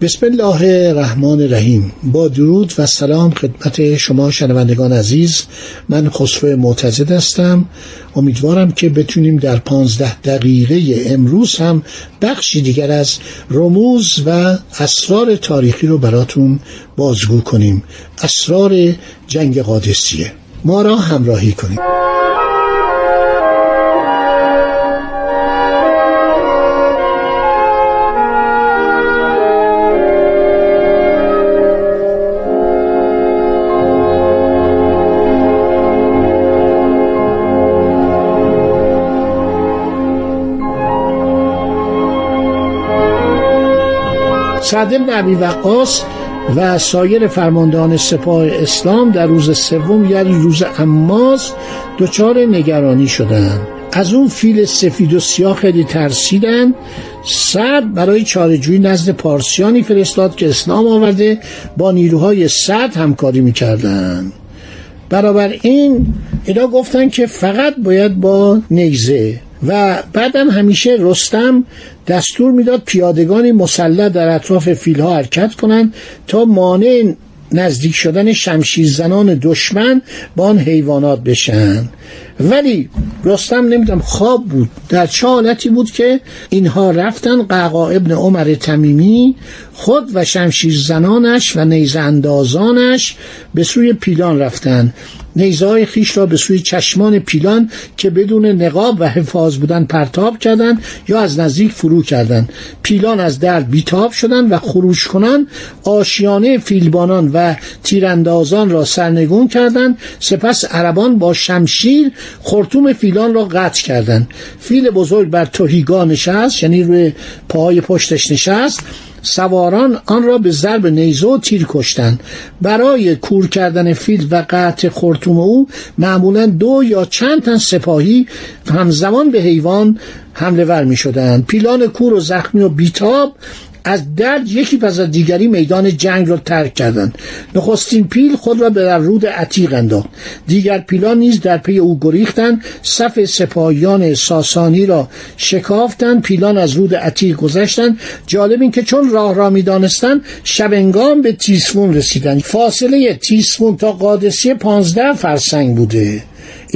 بسم الله الرحمن الرحیم. با درود و سلام خدمت شما شنوندگان عزیز. من خسرو معتزد هستم. امیدوارم که بتونیم در پانزده دقیقه امروز هم بخشی دیگر از رموز و اسرار تاریخی رو براتون بازگو کنیم. اسرار جنگ قادسیه. ما را همراهی کنیم سعد بن وقاص و سایر فرماندهان سپاه اسلام در روز سوم یعنی روز اماز دچار نگرانی شدند. از اون فیل سفید و سیاه خیلی ترسیدن سعد برای چارجوی نزد پارسیانی فرستاد که اسلام آورده با نیروهای سعد همکاری می‌کردن برابر این اینا گفتن که فقط باید با نیزه و بعدم همیشه رستم دستور می‌داد پیادگانی مسلح در اطراف فیلها حرکت کنند تا مانع نزدیک شدن شمشیر زنان دشمن با آن حیوانات بشن. ولی رستم نمی‌دونم خواب بود. در چه حالتی بود که اینها رفتن قعقا ابن عمر تمیمی خود و شمشیر زنانش و نیزه اندازانش به سوی پیلان رفتن. نیزه های خیش را به سوی چشمان پیلان که بدون نقاب و حفاظ بودن پرتاب کردند یا از نزدیک فرو کردند پیلان از درد بیتاب شدند و خروش کنند آشیانه فیلبانان و تیراندازان را سرنگون کردند سپس عربان با شمشیر خرطوم فیلان را قطع کردند فیل بزرگ بر توهیگا نشست یعنی روی پاهای پشتش نشست. سواران آن را به ضرب نیزه و تیر کشتند برای کور کردن فیل و قطع خرطوم او معمولا دو یا چند تن سپاهی همزمان به حیوان حمله ور می شدند پیلان کور و زخمی و بیتاب از درد یکی پس از دیگری میدان جنگ را ترک کردند. نخستین پیل خود را به در رود عتیق انداخت. دیگر پیلان نیز در پی او گریختند. صف سپاهیان ساسانی را شکافتند. پیلان از رود عتیق گذشتند. جالب این که چون راه را می‌دانستند شبنگام به تیسفون رسیدند. فاصله تیسفون تا قادسیه پانزده فرسنگ بوده.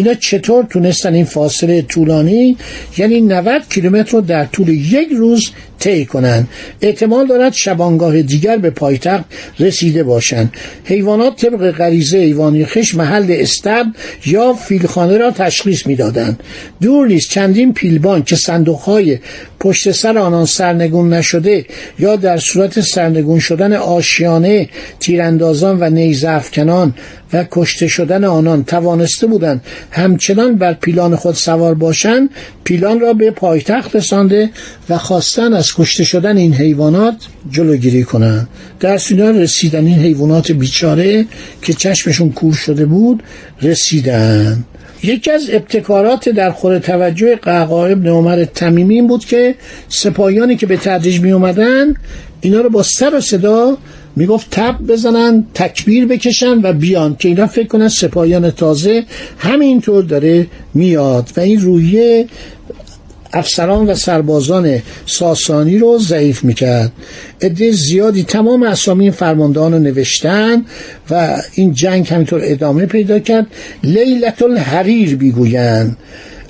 اینا چطور تونستن این فاصله طولانی یعنی 90 کیلومتر رو در طول یک روز طی کنند احتمال دارد شبانگاه دیگر به پایتخت رسیده باشند حیوانات طبق غریزه حیوانی خش محل استب یا فیلخانه را تشخیص می‌دادند. دور نیست چندین پیلبان که صندوقهای پشت سر آنان سرنگون نشده یا در صورت سرنگون شدن آشیانه تیراندازان و نیزه افکنان و کشته شدن آنان توانسته بودند همچنان بر پیلان خود سوار باشند پیلان را به پایتخت رسانده و خواستن از کشته شدن این حیوانات جلوگیری کنند. در سینار رسیدن این حیوانات بیچاره که چشمشون کور شده بود رسیدن یکی از ابتکارات در خور توجه قعقا ابن عمر تمیمی بود که سپاهیانی که به تدریج می اومدن اینا رو با سر و صدا می‌گفت تب بزنن تکبیر بکشن و بیان که اینا فکر کنن سپاهیان تازه همینطور داره میاد و این رویه افسران و سربازان ساسانی رو ضعیف می‌کرد. عده زیادی تمام اسامی این فرماندهان رو نوشتن و این جنگ همینطور ادامه پیدا کرد. لیلت الحریر بیگویند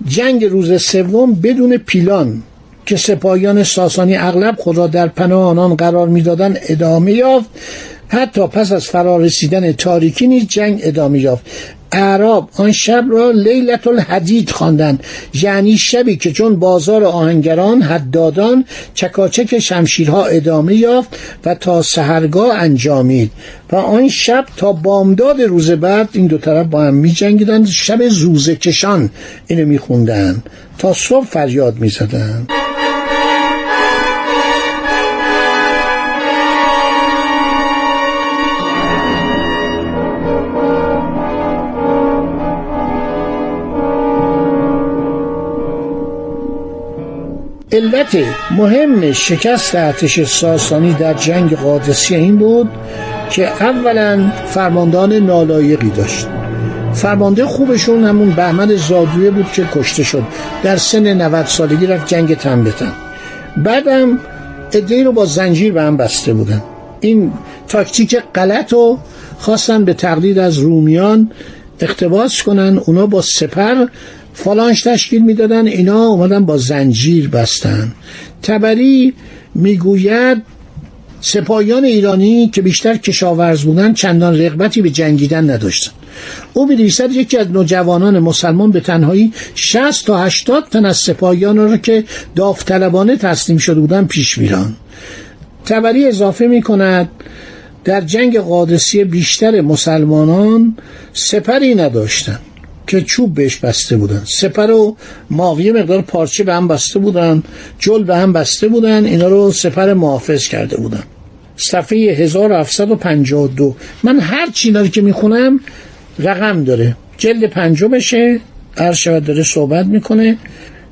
جنگ روز سوم بدون پیلان. که سپاهیان ساسانی اغلب خود را در پناه آنان قرار می‌دادند ادامه یافت. حتی پس از فرارسیدن تاریکی نیز جنگ ادامه یافت. اعراب آن شب را لیلت الحدید خواندند. یعنی شبی که چون بازار آهنگران حدادان چکاچک شمشیرها ادامه یافت و تا سهرگاه انجامید. و آن شب تا بامداد روز بعد این دو طرف با هم می جنگیدند شب زوزه کشان اینو می خوندن تا صبح فریاد می زدن. علت مهم شکست ارتش ساسانی در جنگ قادسیه این بود که اولا فرماندان نالایقی داشت. فرمانده خوبشون همون بهمن زادویه بود که کشته شد. در سن 90 سالگی رفت جنگ تن بتن بعدم ادهی رو با زنجیر به هم بسته بودن. این تاکتیک غلط رو خواستن به تقلید از رومیان اقتباس کنن. اونا با سپر فالانش تشکیل می‌دادن اینا اومدن با زنجیر بستن. تبری می‌گوید سپاهیان ایرانی که بیشتر کشاورز بودن چندان رغبتی به جنگیدن نداشتن. او می یکی از نوجوانان مسلمان به تنهایی 60 تا 80 تن از سپاهیان را که داوطلبانه تسلیم شده بودن پیش میران. تبری اضافه می کند در جنگ قادسیه بیشتر مسلمانان سپری نداشتند. که چوب بهش بسته بودن. سپر و ماوی مقدار پارچه به هم بسته بودن جل به هم بسته بودن اینا رو سپر محافظ کرده بودن. صفحه 1752 من هر چی رو که می‌خونم رقم داره. جلد پنجمشه هر شود داره صحبت می‌کنه.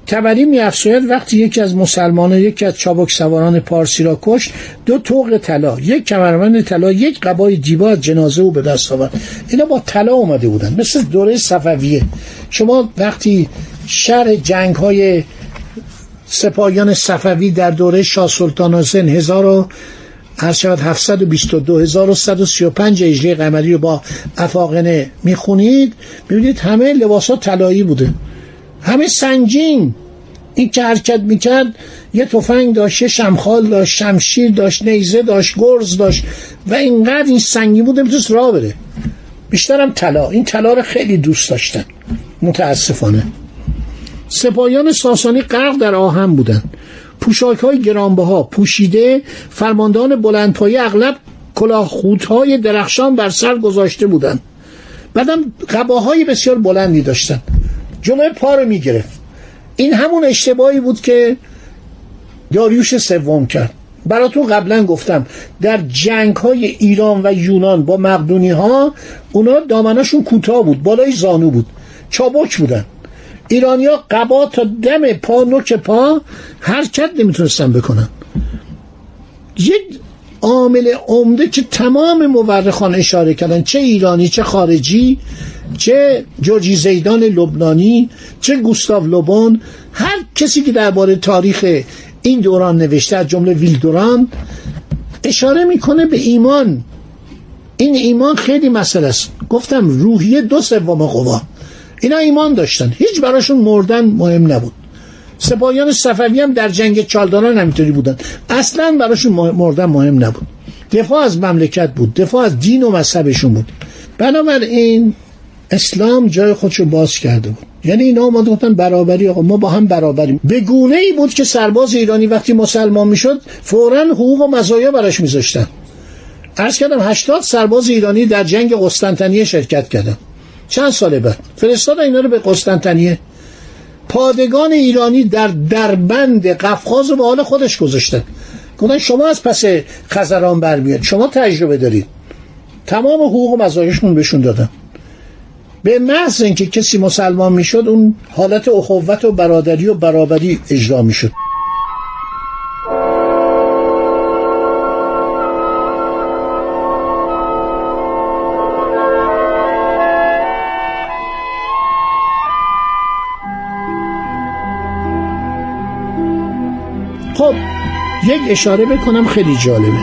تبری میافزاید وقتی یکی از مسلمانان یکی از چابک سواران پارسی را کشت دو توق طلا یک کمربند طلا یک قبای دیبا از جنازه او به دست آورد. اینا با طلا اومده بودن. مثل دوره صفویه. شما وقتی شر جنگ های سپاهیان صفوی در دوره شاه سلطان حسین هزار و هر شود 722 1135 هجری قمری رو با افاقنه می‌خونید می‌بینید همه لباس ها طلایی بوده. همه سنگین این که حرکت می‌کرد یه تفنگ داشت یه شمخال داشت شمشیر داشت نیزه داشت گرز داشت و اینقدر این سنگی بوده می‌تونست راه بره. بیشترم طلا. این طلا رو خیلی دوست داشتن. متاسفانه. سپاهیان ساسانی غرق در آهن بودن. پوشاک های گرانبها پوشیده فرماندان بلندپایه اغلب های درخشان بر سر گذاشته بودند بعدم قباهای بسیار بلندی داشتن. جلوی پا رو می‌گرفت. این همون اشتباهی بود که داریوش سوم کرد. براتون قبلا گفتم در جنگ های ایران و یونان با مقدونی ها اونا دامناشون کوتاه بود بالای زانو بود. چابک بودن. ایرانیا قبا تا دم پا نوک پا حرکت نمی‌تونستن بکنن. یک عامل عمده که تمام مورخان اشاره کردن. چه ایرانی چه خارجی چه جورجی زیدان لبنانی چه گوستاو لوبون هر کسی که درباره تاریخ این دوران نوشته از جمله ویلدوران اشاره می‌کنه به ایمان. این ایمان خیلی مسئله است. گفتم روحیه دو سوم قوا. اینا ایمان داشتن. هیچ براشون مردن مهم نبود. سپاهیان صفوی هم در جنگ چالداران همینطوری بودن. اصلا براشون مردن مهم نبود. دفاع از مملکت بود دفاع از دین و مذهبشون بود. بنابراین اسلام جای خودشو باز کرده بود. یعنی اینا اومده گفتن برابری آقا ما با هم برابریم. به گونه ای بود که سرباز ایرانی وقتی مسلمان می‌شد فورا حقوق و مزایا براش میذاشتن. عرض کردم 80 سرباز ایرانی در جنگ قسطنطنیه شرکت کردن. چند سال بعد. فرستادن اینا رو به قسطنطنیه. پادگان ایرانی در دربند قفقاز به حال خودش گذاشتن. گفتن شما از پس خزران برمیاد شما تجربه دارید. تمام حقوق و مزایشون بهشون دادن. به محض اینکه کسی مسلمان می‌شد اون حالت اخوت و برادری و برابری اجرا می‌شد. خب یک اشاره بکنم خیلی جالبه.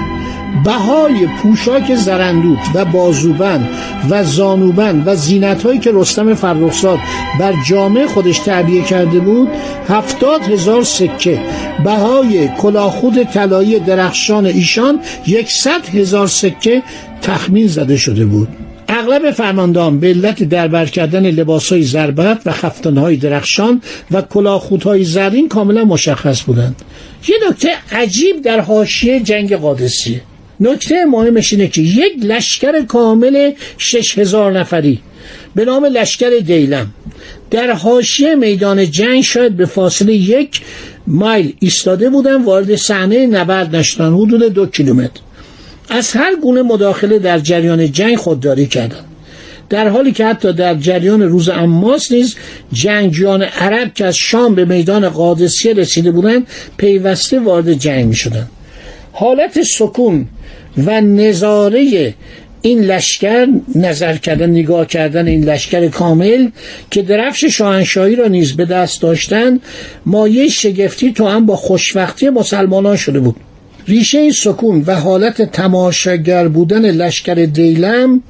بهای پوشاک زرندود و بازوبند و زانوبند و زینت هایی که رستم فرخزاد بر جامعه خودش تعبیه کرده بود هفتاد هزار سکه. بهای کلاخود طلایی درخشان ایشان یکصد هزار سکه تخمین زده شده بود. اغلب فرماندان به علت دربر کردن لباس های زربت و خفتان های درخشان و های زرین کاملا مشخص بودند. یه نکته عجیب در حاشیه جنگ قادسیه. نکته مهمش اینه که یک لشکر کامل شش هزار نفری به نام لشکر دیلم در حاشیه میدان جنگ شاید به فاصله یک مایل ایستاده بودن وارد صحنه نبرد نشدن حدود دو کیلومتر. از هر گونه مداخله در جریان جنگ خودداری کردند در حالی که حتی در جریان روز اماس نیز جنگجویان عرب که از شام به میدان قادسیه رسیده بودند پیوسته وارد جنگ می شدن. حالت سکون و نظاره این لشکر نظر کردن نگاه کردن این لشکر کامل که درفش شاهنشاهی را نیز به دست داشتن مایه شگفتی تو هم با خوشوقتی مسلمانان شده بود ریشه این سکون و حالت تماشاگر بودن لشکر دیلم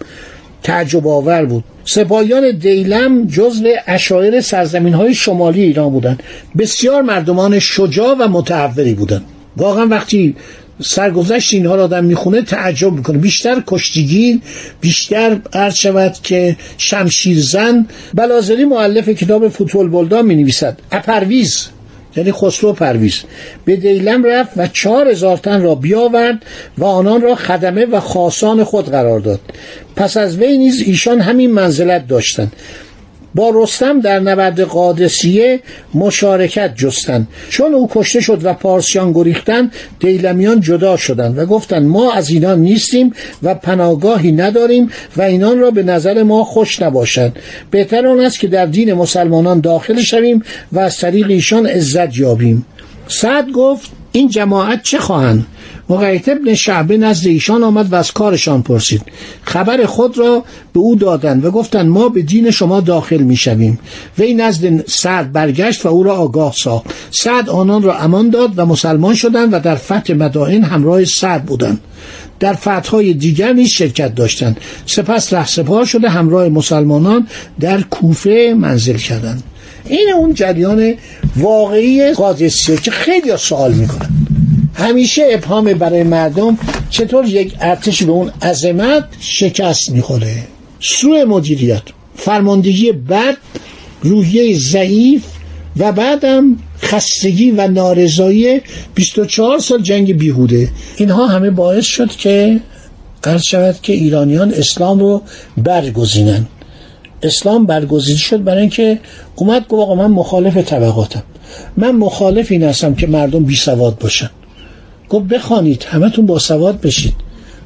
تعجب آور بود. سپاهیان دیلم جزو اشایر سرزمین های شمالی ایران بودند. بسیار مردمان شجاع و متحوری بودند. واقعا وقتی سرگذشت اینها را آدم می‌خونه تعجب می‌کنه. بیشتر کشتیگیر بیشتر عرض شود که شمشیرزن. بلازری معلف کتاب فوتبال بلدان می نویسد اپرویز. یعنی خسرو پرویز. به دیلم رفت و چهار هزار تن را بیاورد و آنان را خدمه و خاصان خود قرار داد. پس از وی نیز ایشان همین منزلت داشتند. با رستم در نبرد قادسیه مشارکت جستند چون او کشته شد و پارسیان گریختند دیلمیان جدا شدند و گفتند ما از اینان نیستیم و پناهگاهی نداریم و اینان را به نظر ما خوش نباشد بهتر آن است که در دین مسلمانان داخل شویم و از طریق ایشان عزت یابیم. سعد گفت این جماعت چه خواهند؟ مقیت ابن شعبه نزد ایشان آمد و از کارشان پرسید. خبر خود را به او دادند و گفتند ما به دین شما داخل می شویم. وی نزد سعد برگشت و او را آگاه ساخت. سعد آنان را امان داد و مسلمان شدند و در فتح مدائن همراه سعد بودند. در فتحهای دیگر نیز شرکت داشتند. سپس رهسپار شده همراه مسلمانان در کوفه منزل کردند. این اون جریان واقعی قادسیه که خیلی سوال می‌کنن همیشه ابهام برای مردم چطور یک ارتش به اون عظمت شکست می‌خوره؟ سوء مدیریت فرماندهی بد روحیه ضعیف و بعدم خستگی و نارضایی 24 سال جنگ بیهوده. اینها همه باعث شد که قرض شود که ایرانیان اسلام رو برگزینن. اسلام برگزیده شد برای اینکه اومد گفت من مخالف طبقاتم. من مخالف این هستم که مردم بی سواد باشن. گفت بخوانید همتون با سواد بشید.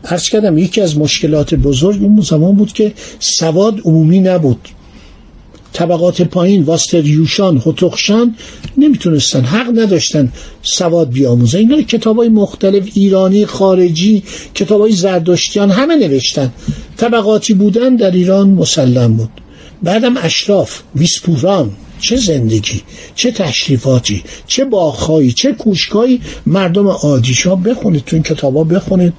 عرض کردم یکی از مشکلات بزرگ اون زمان بود که سواد عمومی نبود. طبقات پایین واستریوشان هتخشان نمی‌تونستن حق نداشتن سواد بیاموزن اینا کتاب های مختلف ایرانی خارجی کتاب های زردشتیان همه نوشتن. طبقاتی بودن در ایران مسلم بود. بعدم اشراف ویسپوران چه زندگی چه تشریفاتی چه باخایی چه کوشکایی مردم عادیشا بخونید تو این کتابا بخونید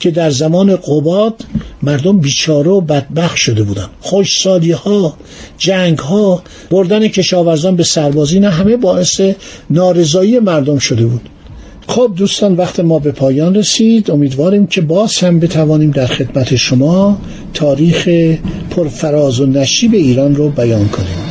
که در زمان قباد مردم بیچاره و بدبخ شده بودن. خوشسالی ها جنگ ها بردن کشاورزان به سربازی نه همه باعث نارضایی مردم شده بود. خب دوستان وقت ما به پایان رسید. امیدواریم که باز هم بتوانیم در خدمت شما تاریخ پرفراز و نشیب ایران رو بیان کنیم.